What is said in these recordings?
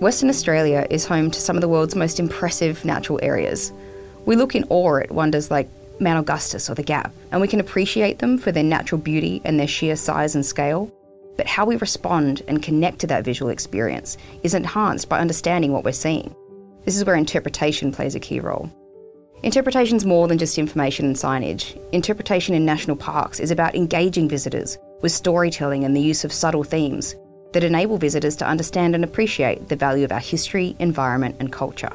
Western Australia is home to some of the world's most impressive natural areas. We look in awe at wonders like Mount Augustus or the Gap, and we can appreciate them for their natural beauty and their sheer size and scale. But how we respond and connect to that visual experience is enhanced by understanding what we're seeing. This is where interpretation plays a key role. Interpretation is more than just information and signage. Interpretation in national parks is about engaging visitors with storytelling and the use of subtle themes that enable visitors to understand and appreciate the value of our history, environment, and culture.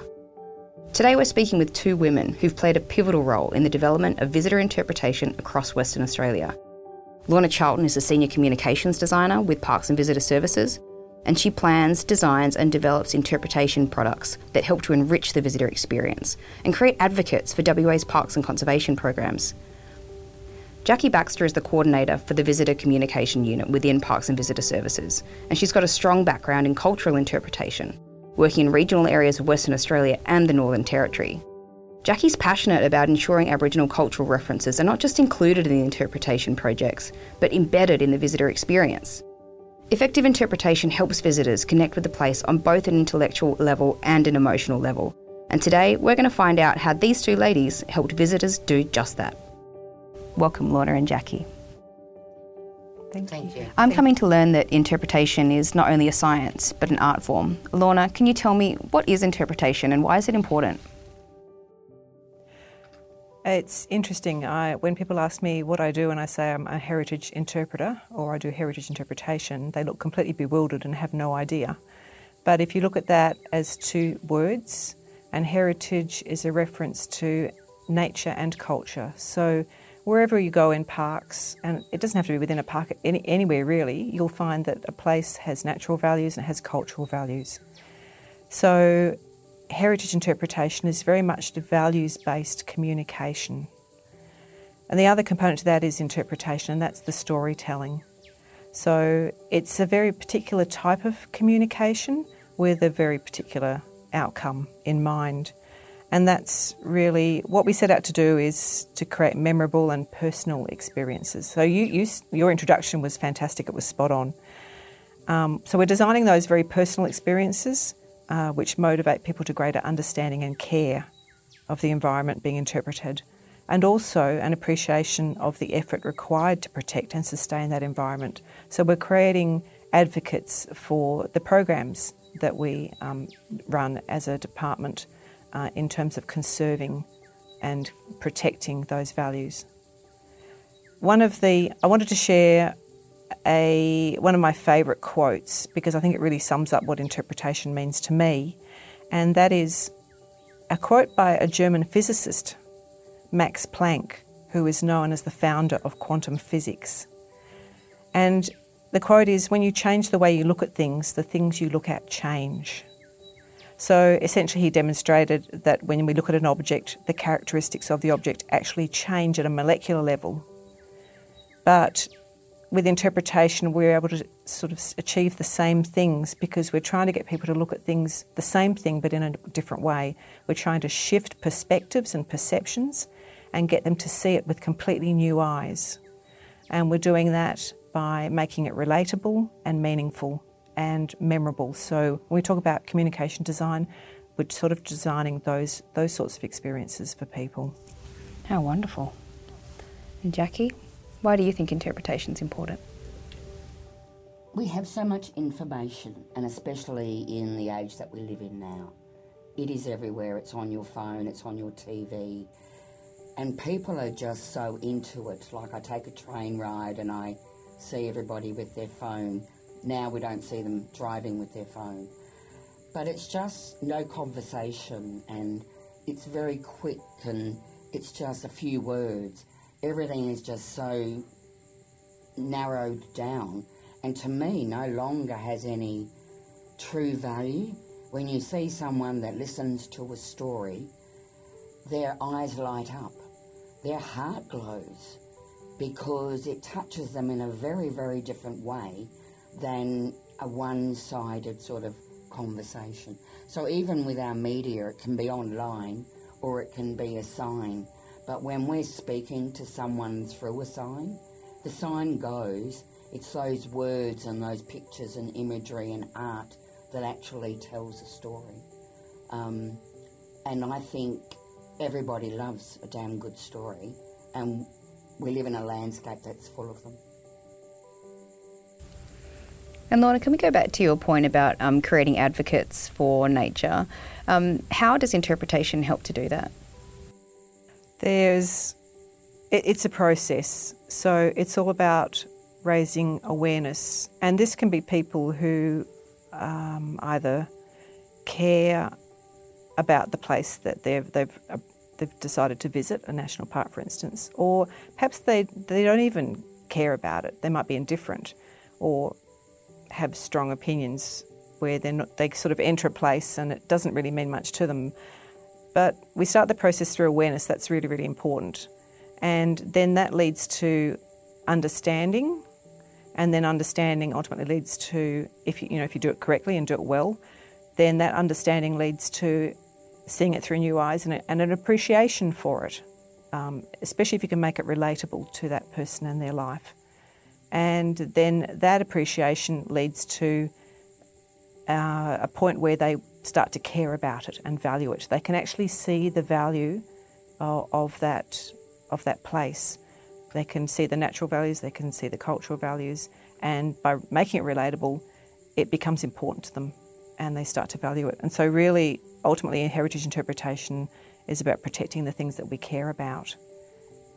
Today, we're speaking with two women who've played a pivotal role in the development of visitor interpretation across Western Australia. Lorna Charlton is a senior communications designer with Parks and Visitor Services, and she plans, designs, and develops interpretation products that help to enrich the visitor experience and create advocates for WA's parks and conservation programs. Jacki Baxter is the coordinator for the Visitor Communication Unit within Parks and Visitor Services, and she's got a strong background in cultural interpretation, working in regional areas of Western Australia and the Northern Territory. Jacki's passionate about ensuring Aboriginal cultural references are not just included in the interpretation projects, but embedded in the visitor experience. Effective interpretation helps visitors connect with the place on both an intellectual level and an emotional level. And today we're going to find out how these two ladies helped visitors do just that. Welcome, Lorna and Jacki. Thank, Thank you. you. I'm Thank coming to learn that interpretation is not only a science, but an art form. Lorna, can you tell me what is interpretation and why is it important? It's interesting. I, when people ask me what I do and I say I'm a heritage interpreter or I do heritage interpretation, they look completely bewildered and have no idea. But if you look at that as two words, and heritage is a reference to nature and culture. So wherever you go in parks, and it doesn't have to be within a park, any, anywhere really, you'll find that a place has natural values and it has cultural values. So heritage interpretation is very much the values based communication. And the other component to that is interpretation, and that's the storytelling. So it's a very particular type of communication with a very particular outcome in mind. And that's really what we set out to do is to create memorable and personal experiences. So you, you your introduction was fantastic, it was spot on. Um, so we're designing those very personal experiences uh, which motivate people to greater understanding and care of the environment being interpreted, and also an appreciation of the effort required to protect and sustain that environment. So we're creating advocates for the programs that we um, run as a department uh, in terms of conserving and protecting those values. One of the, I wanted to share a one of my favourite quotes because I think it really sums up what interpretation means to me, and that is a quote by a German physicist, Max Planck, who is known as the founder of quantum physics. And the quote is When you change the way you look at things, the things you look at change. So essentially, he demonstrated that when we look at an object, the characteristics of the object actually change at a molecular level. But with interpretation, we're able to sort of achieve the same things because we're trying to get people to look at things the same thing but in a different way. We're trying to shift perspectives and perceptions and get them to see it with completely new eyes. And we're doing that by making it relatable and meaningful and memorable. So when we talk about communication design, we're sort of designing those those sorts of experiences for people. How wonderful. And Jacki? Why do you think interpretation is important? We have so much information, and especially in the age that we live in now. It is everywhere. It's on your phone, it's on your TV. And people are just so into it. Like I take a train ride and I see everybody with their phone. Now we don't see them driving with their phone. But it's just no conversation and it's very quick and it's just a few words everything is just so narrowed down and to me no longer has any true value. When you see someone that listens to a story, their eyes light up, their heart glows because it touches them in a very, very different way than a one sided sort of conversation. So even with our media, it can be online or it can be a sign but when we're speaking to someone through a sign, the sign goes, it's those words and those pictures and imagery and art that actually tells a story. Um, and I think everybody loves a damn good story, and we live in a landscape that's full of them. And Lorna, can we go back to your point about um, creating advocates for nature? Um, how does interpretation help to do that? There's, it, it's a process. So it's all about raising awareness, and this can be people who um, either care about the place that they've they've uh, they've decided to visit, a national park, for instance, or perhaps they they don't even care about it. They might be indifferent, or have strong opinions where they not, they sort of enter a place and it doesn't really mean much to them. But we start the process through awareness. That's really really important, and then that leads to understanding, and then understanding ultimately leads to if you you know if you do it correctly and do it well, then that understanding leads to seeing it through new eyes and, and an appreciation for it, um, especially if you can make it relatable to that person in their life. And then that appreciation leads to uh, a point where they start to care about it and value it. They can actually see the value of, of that of that place. They can see the natural values, they can see the cultural values, and by making it relatable, it becomes important to them and they start to value it. And so, really, ultimately, heritage interpretation is about protecting the things that we care about,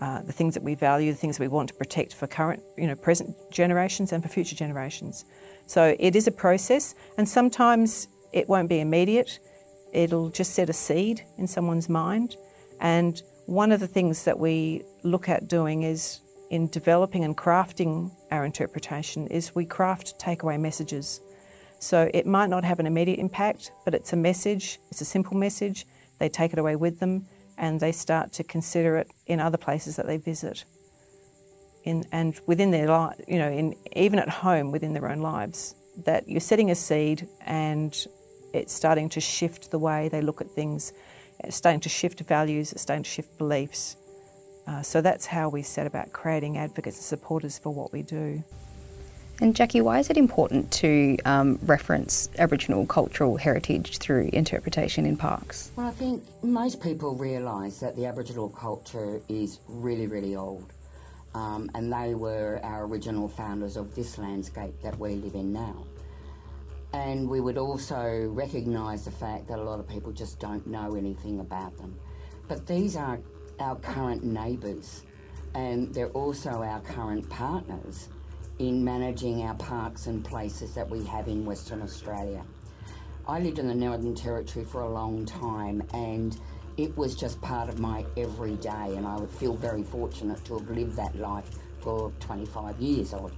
uh, the things that we value, the things that we want to protect for current, you know, present generations and for future generations. So it is a process, and sometimes it won't be immediate. It'll just set a seed in someone's mind. And one of the things that we look at doing is in developing and crafting our interpretation is we craft takeaway messages. So it might not have an immediate impact, but it's a message, it's a simple message. They take it away with them and they start to consider it in other places that they visit. In, and within their life, you know, in, even at home within their own lives, that you're setting a seed and it's starting to shift the way they look at things, it's starting to shift values, it's starting to shift beliefs. Uh, so that's how we set about creating advocates and supporters for what we do. And Jacki, why is it important to um, reference Aboriginal cultural heritage through interpretation in parks? Well, I think most people realise that the Aboriginal culture is really, really old. Um, and they were our original founders of this landscape that we live in now. And we would also recognise the fact that a lot of people just don't know anything about them. But these are our current neighbours, and they're also our current partners in managing our parks and places that we have in Western Australia. I lived in the Northern Territory for a long time and it was just part of my everyday and I would feel very fortunate to have lived that life for 25 years. Or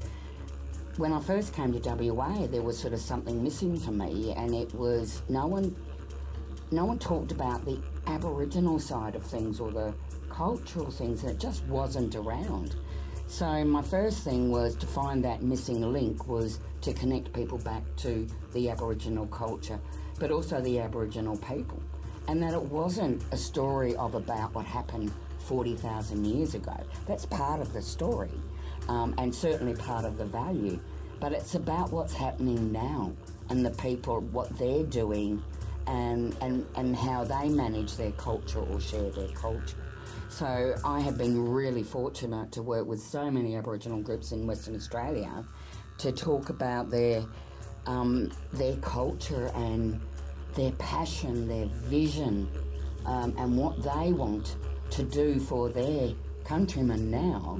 when I first came to WA, there was sort of something missing for me, and it was no one, no one talked about the Aboriginal side of things or the cultural things, and it just wasn't around. So my first thing was to find that missing link was to connect people back to the Aboriginal culture, but also the Aboriginal people, and that it wasn't a story of about what happened 40,000 years ago. That's part of the story, um, and certainly part of the value, but it's about what's happening now and the people, what they're doing, and, and, and how they manage their culture or share their culture. So I have been really fortunate to work with so many Aboriginal groups in Western Australia to talk about their um, their culture and their passion, their vision, um, and what they want to do for their countrymen now,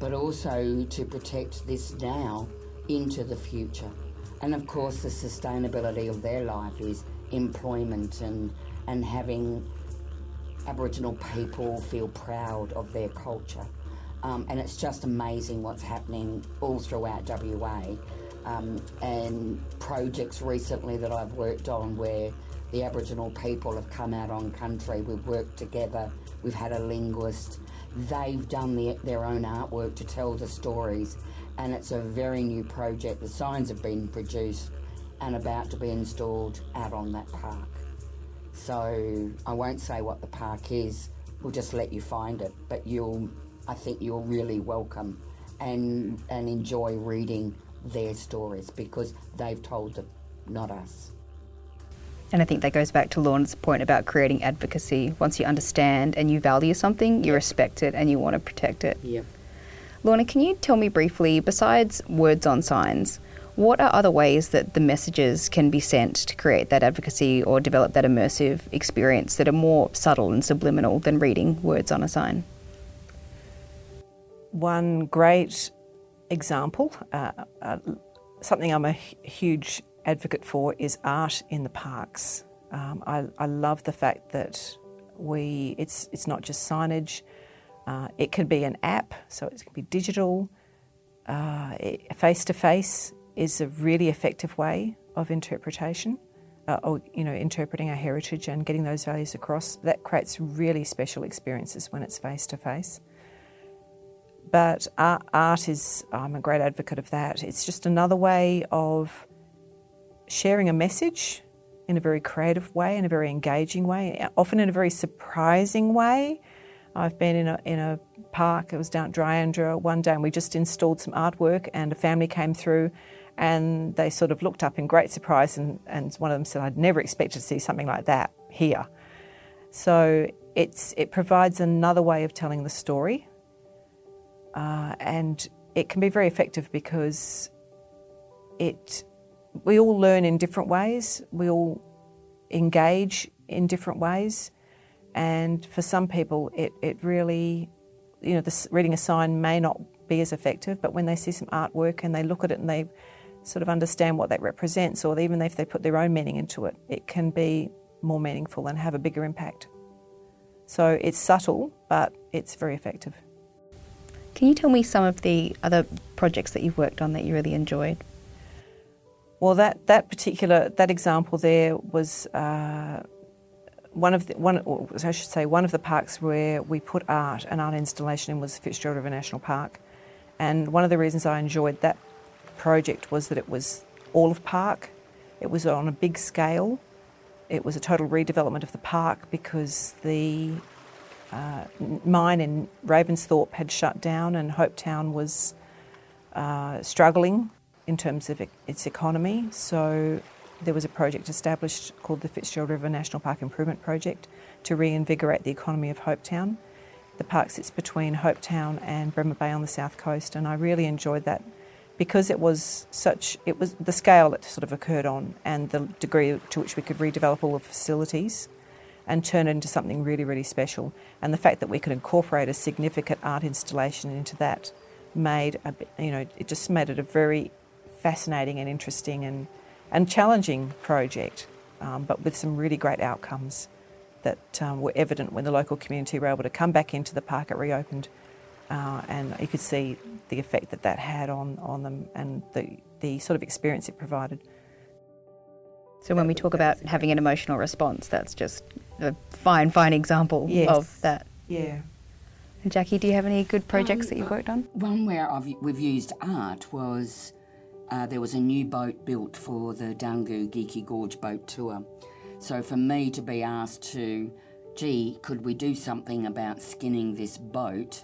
but also to protect this now into the future. And of course, the sustainability of their life is employment and and having Aboriginal people feel proud of their culture. Um, and it's just amazing what's happening all throughout WA. Um, and projects recently that I've worked on where the Aboriginal people have come out on country, we've worked together, we've had a linguist, they've done the, their own artwork to tell the stories, and it's a very new project. The signs have been produced and about to be installed out on that park. So I won't say what the park is. We'll just let you find it. But you'll, I think you'll really welcome and and enjoy reading their stories because they've told them, not us. And I think that goes back to Lorna's point about creating advocacy. Once you understand and you value something, you respect it and you want to protect it. Yep. Lorna, can you tell me briefly, besides words on signs, what are other ways that the messages can be sent to create that advocacy or develop that immersive experience that are more subtle and subliminal than reading words on a sign? One great example, uh, uh, something I'm a huge advocate for, is art in the parks. Um, I, I, love the fact that we it's it's not just signage. Uh, it can be an app, so it can be digital, face to face is a really effective way of interpretation, uh, or you know, interpreting our heritage and getting those values across. That creates really special experiences when it's face to face. But art, art is, I'm a great advocate of that. It's just another way of sharing a message in a very creative way, in a very engaging way, often in a very surprising way. I've been in a, in a park, it was down at Dryandra one day, and we just installed some artwork, and a family came through and they sort of looked up in great surprise, and, and one of them said, I'd never expected to see something like that here. So it's, it provides another way of telling the story, uh, and it can be very effective because it, we all learn in different ways, we all engage in different ways, and for some people, it, it really, you know, the, reading a sign may not be as effective, but when they see some artwork and they look at it and they sort of understand what that represents, or even if they put their own meaning into it, it can be more meaningful and have a bigger impact. So it's subtle, but it's very effective. Can you tell me some of the other projects that you've worked on that you really enjoyed? Well, that, that particular that example there was uh, one of the, one I should say one of the parks where we put art an art installation in was Fitzgerald River National Park, and one of the reasons I enjoyed that project was that it was all of park. It was on a big scale. It was a total redevelopment of the park because the uh, mine in Ravensthorpe had shut down and Hopetoun was uh, struggling in terms of its economy. So there was a project established called the Fitzgerald River National Park Improvement Project to reinvigorate the economy of Hopetoun. The park sits between Hopetoun and Bremer Bay on the south coast, and I really enjoyed that because it was such, it was the scale it sort of occurred on and the degree to which we could redevelop all the facilities and turn it into something really, really special. And the fact that we could incorporate a significant art installation into that made, a, you know, it just made it a very fascinating and interesting and, and challenging project, um, but with some really great outcomes that um, were evident when the local community were able to come back into the park it reopened uh, and you could see the effect that that had on, on them and the, the sort of experience it provided. So when we talk about having an emotional response, that's just a fine, fine example yes. of that. Yeah. And Jacki, do you have any good projects um, that you've worked on? One where I've, we've used art was uh, there was a new boat built for the Danggu Geikie Gorge boat tour. So for me to be asked to, gee, could we do something about skinning this boat?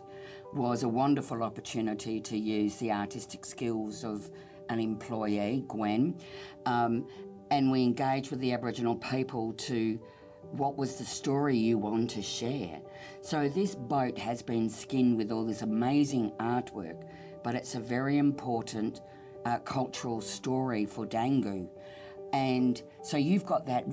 Was a wonderful opportunity to use the artistic skills of an employee, Gwen, um, and we engaged with the Aboriginal people to what was the story you want to share. So this boat has been skinned with all this amazing artwork, but it's a very important uh, cultural story for Danggu. And so you've got that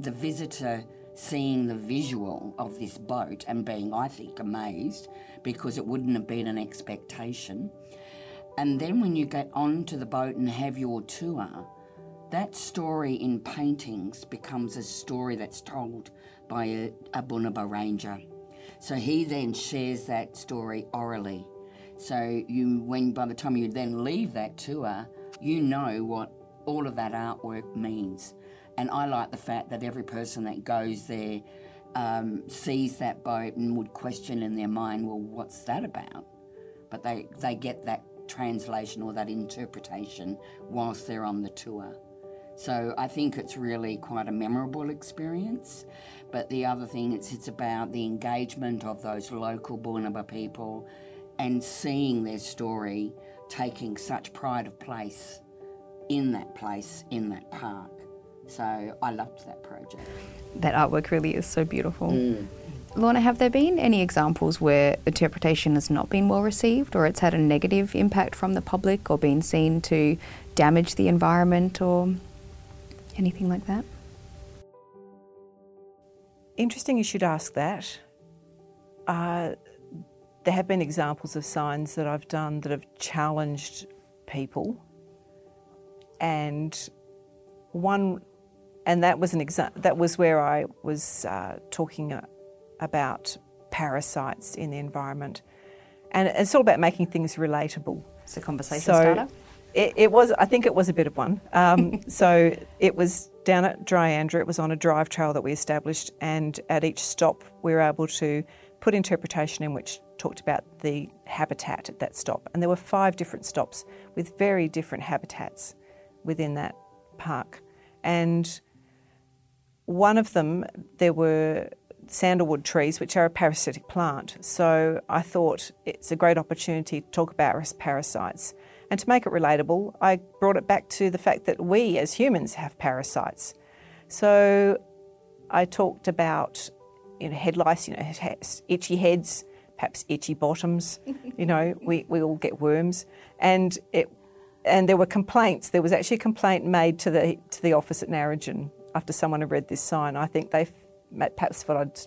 the visitor seeing the visual of this boat and being, I think, amazed because it wouldn't have been an expectation. And then when you get onto the boat and have your tour, that story in paintings becomes a story that's told by a, a Bunuba ranger. So he then shares that story orally. So you, when by the time you then leave that tour, you know what all of that artwork means. And I like the fact that every person that goes there um, sees that boat and would question in their mind, well, what's that about? But they, they get that translation or that interpretation whilst they're on the tour. So I think it's really quite a memorable experience. But the other thing, it's, it's about the engagement of those local Bunuba people and seeing their story taking such pride of place in that place, in that park. So I loved that project. That artwork really is so beautiful. Lorna, have there been any examples where interpretation has not been well received or it's had a negative impact from the public or been seen to damage the environment or anything like that? Interesting you should ask that. Uh, there have been examples of signs that I've done that have challenged people, and one, and that was an exa- that was where I was uh, talking uh, about parasites in the environment, and it's all about making things relatable. It's a conversation So starter. it, it was, I think it was a bit of one. Um, so it was down at Dryandra, it was on a drive trail that we established, and at each stop we were able to put interpretation in which talked about the habitat at that stop. And there were five different stops with very different habitats within that park. And one of them, there were sandalwood trees, which are a parasitic plant. So I thought it's a great opportunity to talk about parasites. And to make it relatable, I brought it back to the fact that we as humans have parasites. So I talked about you know, head lice, you know, itchy heads, perhaps itchy bottoms. you know, we, we all get worms. And it and there were complaints. There was actually a complaint made to the to the office at Narrogin after someone had read this sign. I think they perhaps thought I'd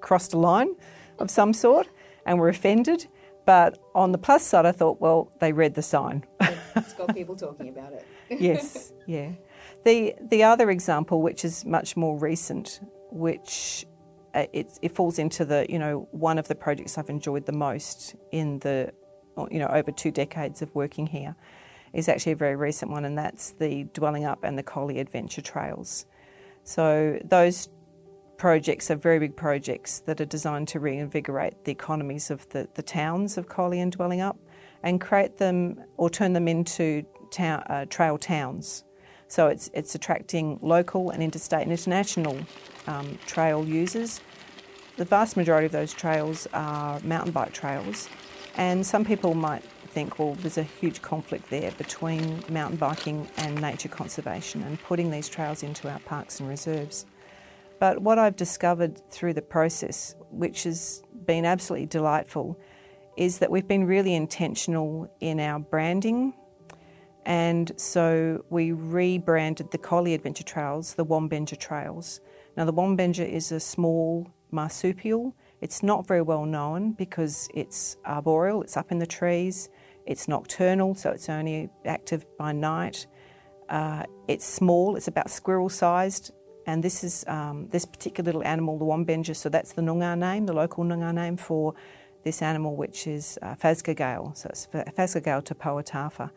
crossed a line of some sort and were offended. But on the plus side, I thought, well, they read the sign. It's got people talking about it. yes, yeah. The the other example, which is much more recent, which uh, it, it falls into the you know one of the projects I've enjoyed the most in the you know over two decades of working here, is actually a very recent one, and that's the Dwellingup and the Collie Adventure Trails. So those projects are very big projects that are designed to reinvigorate the economies of the, the towns of Collie and Dwellingup and create them or turn them into town, uh, trail towns. So it's, it's attracting local and interstate and international um, trail users. The vast majority of those trails are mountain bike trails, and some people might think, well, there's a huge conflict there between mountain biking and nature conservation and putting these trails into our parks and reserves. But what I've discovered through the process, which has been absolutely delightful, is that we've been really intentional in our branding. And so we rebranded the Collie Adventure Trails, the Wambenger Trails. Now, the Wambenger is a small marsupial. It's not very well known because it's arboreal, it's up in the trees, it's nocturnal, so it's only active by night. Uh, it's small, it's about squirrel sized, and this is um, this particular little animal, the Wambenger, so that's the Noongar name, the local Noongar name for this animal, which is uh, Phascogale, so it's tapoatafa.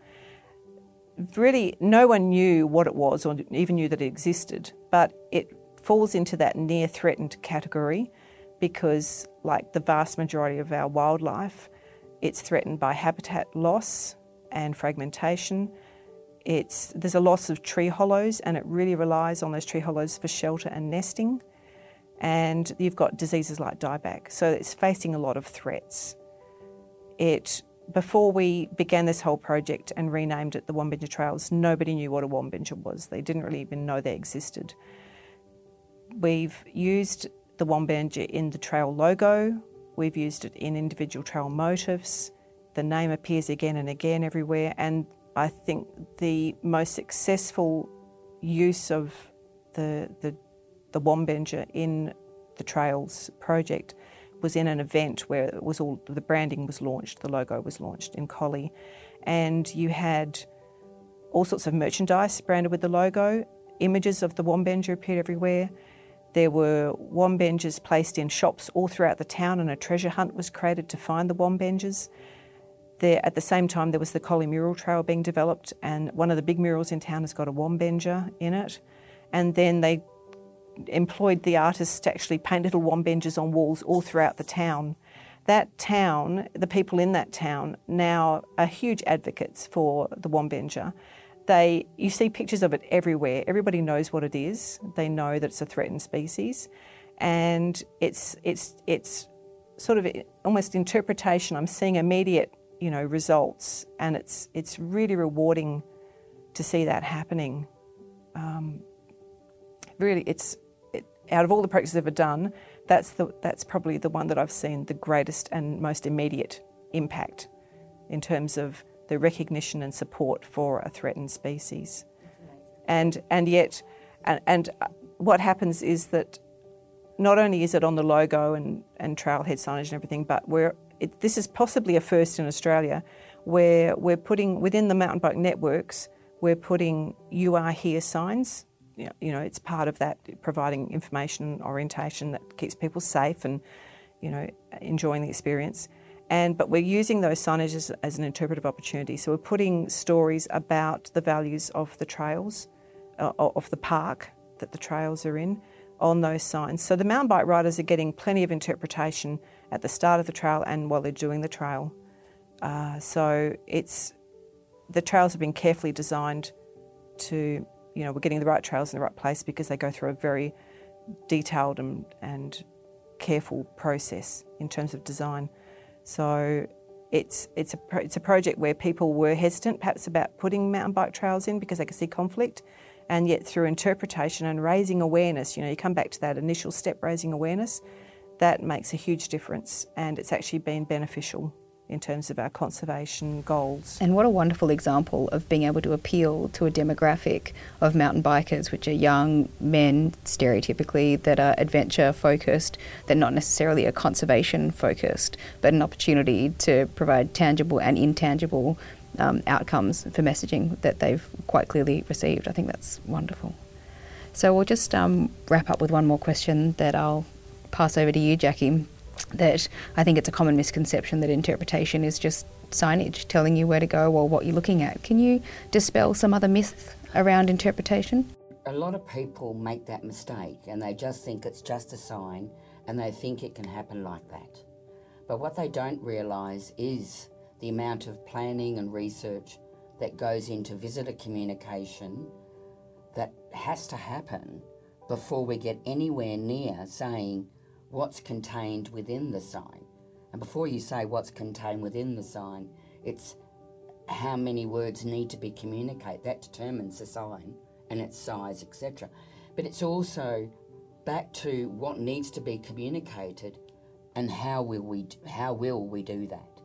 Really, no one knew what it was or even knew that it existed, but it falls into that near threatened category because, like the vast majority of our wildlife, it's threatened by habitat loss and fragmentation. It's, there's a loss of tree hollows, and it really relies on those tree hollows for shelter and nesting. And you've got diseases like dieback, so it's facing a lot of threats. It before we began this whole project and renamed it the Wambenger Trails, nobody knew what a Wambenger was. They didn't really even know they existed. We've used the Wambenger in the trail logo, we've used it in individual trail motifs. The name appears again and again everywhere, and I think the most successful use of the, the, the Wambenger in the Trails project was in an event where it was all the branding was launched, the logo was launched in Collie, and you had all sorts of merchandise branded with the logo. Images of the Wambenger appeared everywhere. There were Wambengers placed in shops all throughout the town, and a treasure hunt was created to find the Wambengers. There, at the same time, there was the Collie Mural Trail being developed, and one of the big murals in town has got a Wambenger in it. And then they employed the artists to actually paint little Wambengers on walls all throughout the town. That town, the people in that town, now are huge advocates for the Wambenger. They, you see pictures of it everywhere. Everybody knows what it is. They know that it's a threatened species, and it's it's it's sort of almost interpretation. I'm seeing immediate, you know, results, and it's it's really rewarding to see that happening, um, really, it's it, out of all the practices I've ever done, that's the that's probably the one that I've seen the greatest and most immediate impact in terms of the recognition and support for a threatened species, and and yet, and, and uh, what happens is that not only is it on the logo and, and trailhead signage and everything, but we're, it, this is possibly a first in Australia where we're putting within the mountain bike networks, we're putting "You are here" signs. You know, you know, it's part of that providing information orientation that keeps people safe and you know enjoying the experience. And but we're using those signages as, as an interpretive opportunity. So we're putting stories about the values of the trails, uh, of the park that the trails are in on those signs. So the mountain bike riders are getting plenty of interpretation at the start of the trail and while they're doing the trail. Uh, so it's the trails have been carefully designed to, you know, we're getting the right trails in the right place because they go through a very detailed and, and careful process in terms of design. So it's it's a it's a project where people were hesitant perhaps about putting mountain bike trails in because they could see conflict, and yet through interpretation and raising awareness, you know, you come back to that initial step, raising awareness, that makes a huge difference, and it's actually been beneficial in terms of our conservation goals. And what a wonderful example of being able to appeal to a demographic of mountain bikers, which are young men, stereotypically, that are adventure focused, that not necessarily are conservation focused, but an opportunity to provide tangible and intangible um, outcomes for messaging that they've quite clearly received. I think that's wonderful. So we'll just um, wrap up with one more question that I'll pass over to you, Jacki. That I think it's a common misconception that interpretation is just signage telling you where to go or what you're looking at. Can you dispel some other myths around interpretation? A lot of people make that mistake and they just think it's just a sign and they think it can happen like that. But what they don't realise is the amount of planning and research that goes into visitor communication that has to happen before we get anywhere near saying what's contained within the sign. And before you say what's contained within the sign, it's how many words need to be communicated. That determines the sign and its size, etc. But it's also back to what needs to be communicated and how will we how will we do that?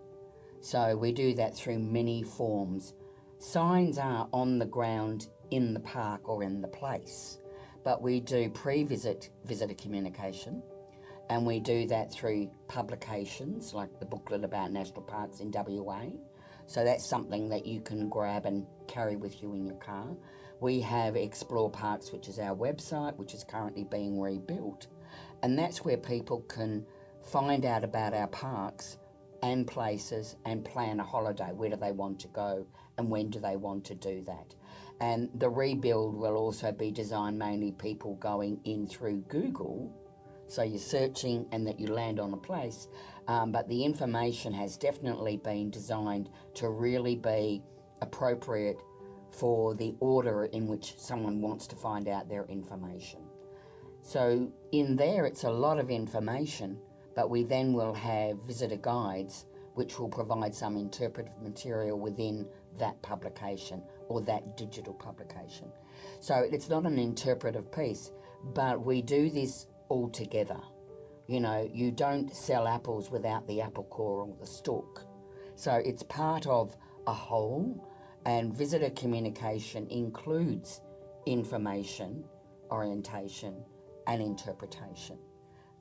So we do that through many forms. Signs are on the ground in the park or in the place, but we do pre visit visitor communication and we do that through publications like the booklet about national parks in WA. So that's something that you can grab and carry with you in your car. We have Explore Parks, which is our website, which is currently being rebuilt. And that's where people can find out about our parks and places and plan a holiday. Where do they want to go and when do they want to do that? And the rebuild will also be designed mainly people going in through Google. So you're searching and that you land on a place. Um, but the information has definitely been designed to really be appropriate for the order in which someone wants to find out their information. So in there, it's a lot of information but we then will have visitor guides which will provide some interpretive material within that publication or that digital publication. So it's not an interpretive piece, but we do this all together. You know, you don't sell apples without the apple core or the stalk. So it's part of a whole, and visitor communication includes information, orientation, and interpretation.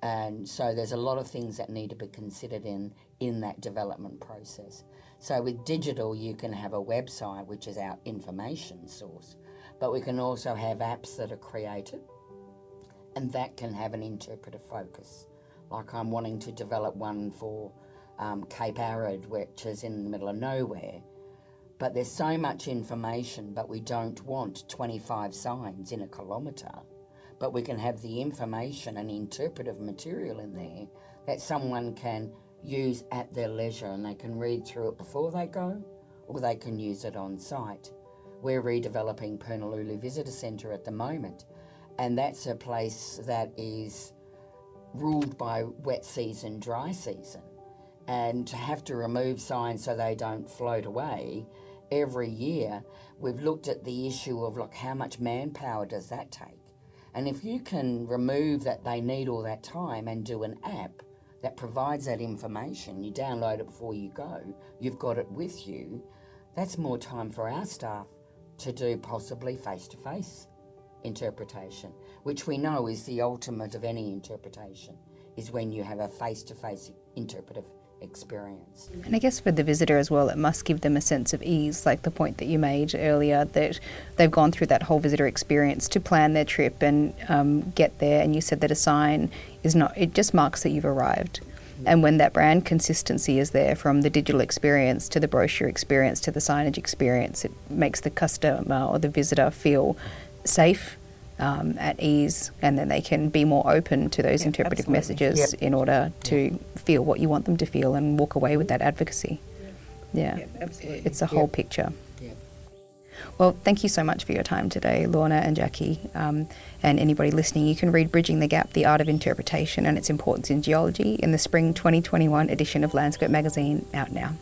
And so there's a lot of things that need to be considered in, in that development process. So with digital, you can have a website, which is our information source, but we can also have apps that are created, and that can have an interpretive focus. Like I'm wanting to develop one for um, Cape Arid, which is in the middle of nowhere. But there's so much information, but we don't want 25 signs in a kilometre but we can have the information and interpretive material in there that someone can use at their leisure and they can read through it before they go or they can use it on site. We're redeveloping Purnululu Visitor Centre at the moment, and that's a place that is ruled by wet season, dry season. And to have to remove signs so they don't float away every year we've looked at the issue of like how much manpower does that take? And if you can remove that they need all that time and do an app that provides that information, you download it before you go, you've got it with you, that's more time for our staff to do possibly face to face interpretation, which we know is the ultimate of any interpretation, is when you have a face to face interpretive experience. And I guess for the visitor as well, it must give them a sense of ease, like the point that you made earlier, that they've gone through that whole visitor experience to plan their trip and um, get there. And you said that a sign is not, it just marks that you've arrived. And when that brand consistency is there from the digital experience to the brochure experience to the signage experience, it makes the customer or the visitor feel safe, um, at ease, and then they can be more open to those interpretive absolutely. messages Yep. in order to feel what you want them to feel and walk away with that advocacy. Yeah, it's a whole picture. Well, thank you so much for your time today, Lorna and Jacki. Um, and anybody listening, you can read Bridging the Gap The Art of Interpretation and Its Importance in Geology in the spring 2021 edition of Landscope Magazine out now.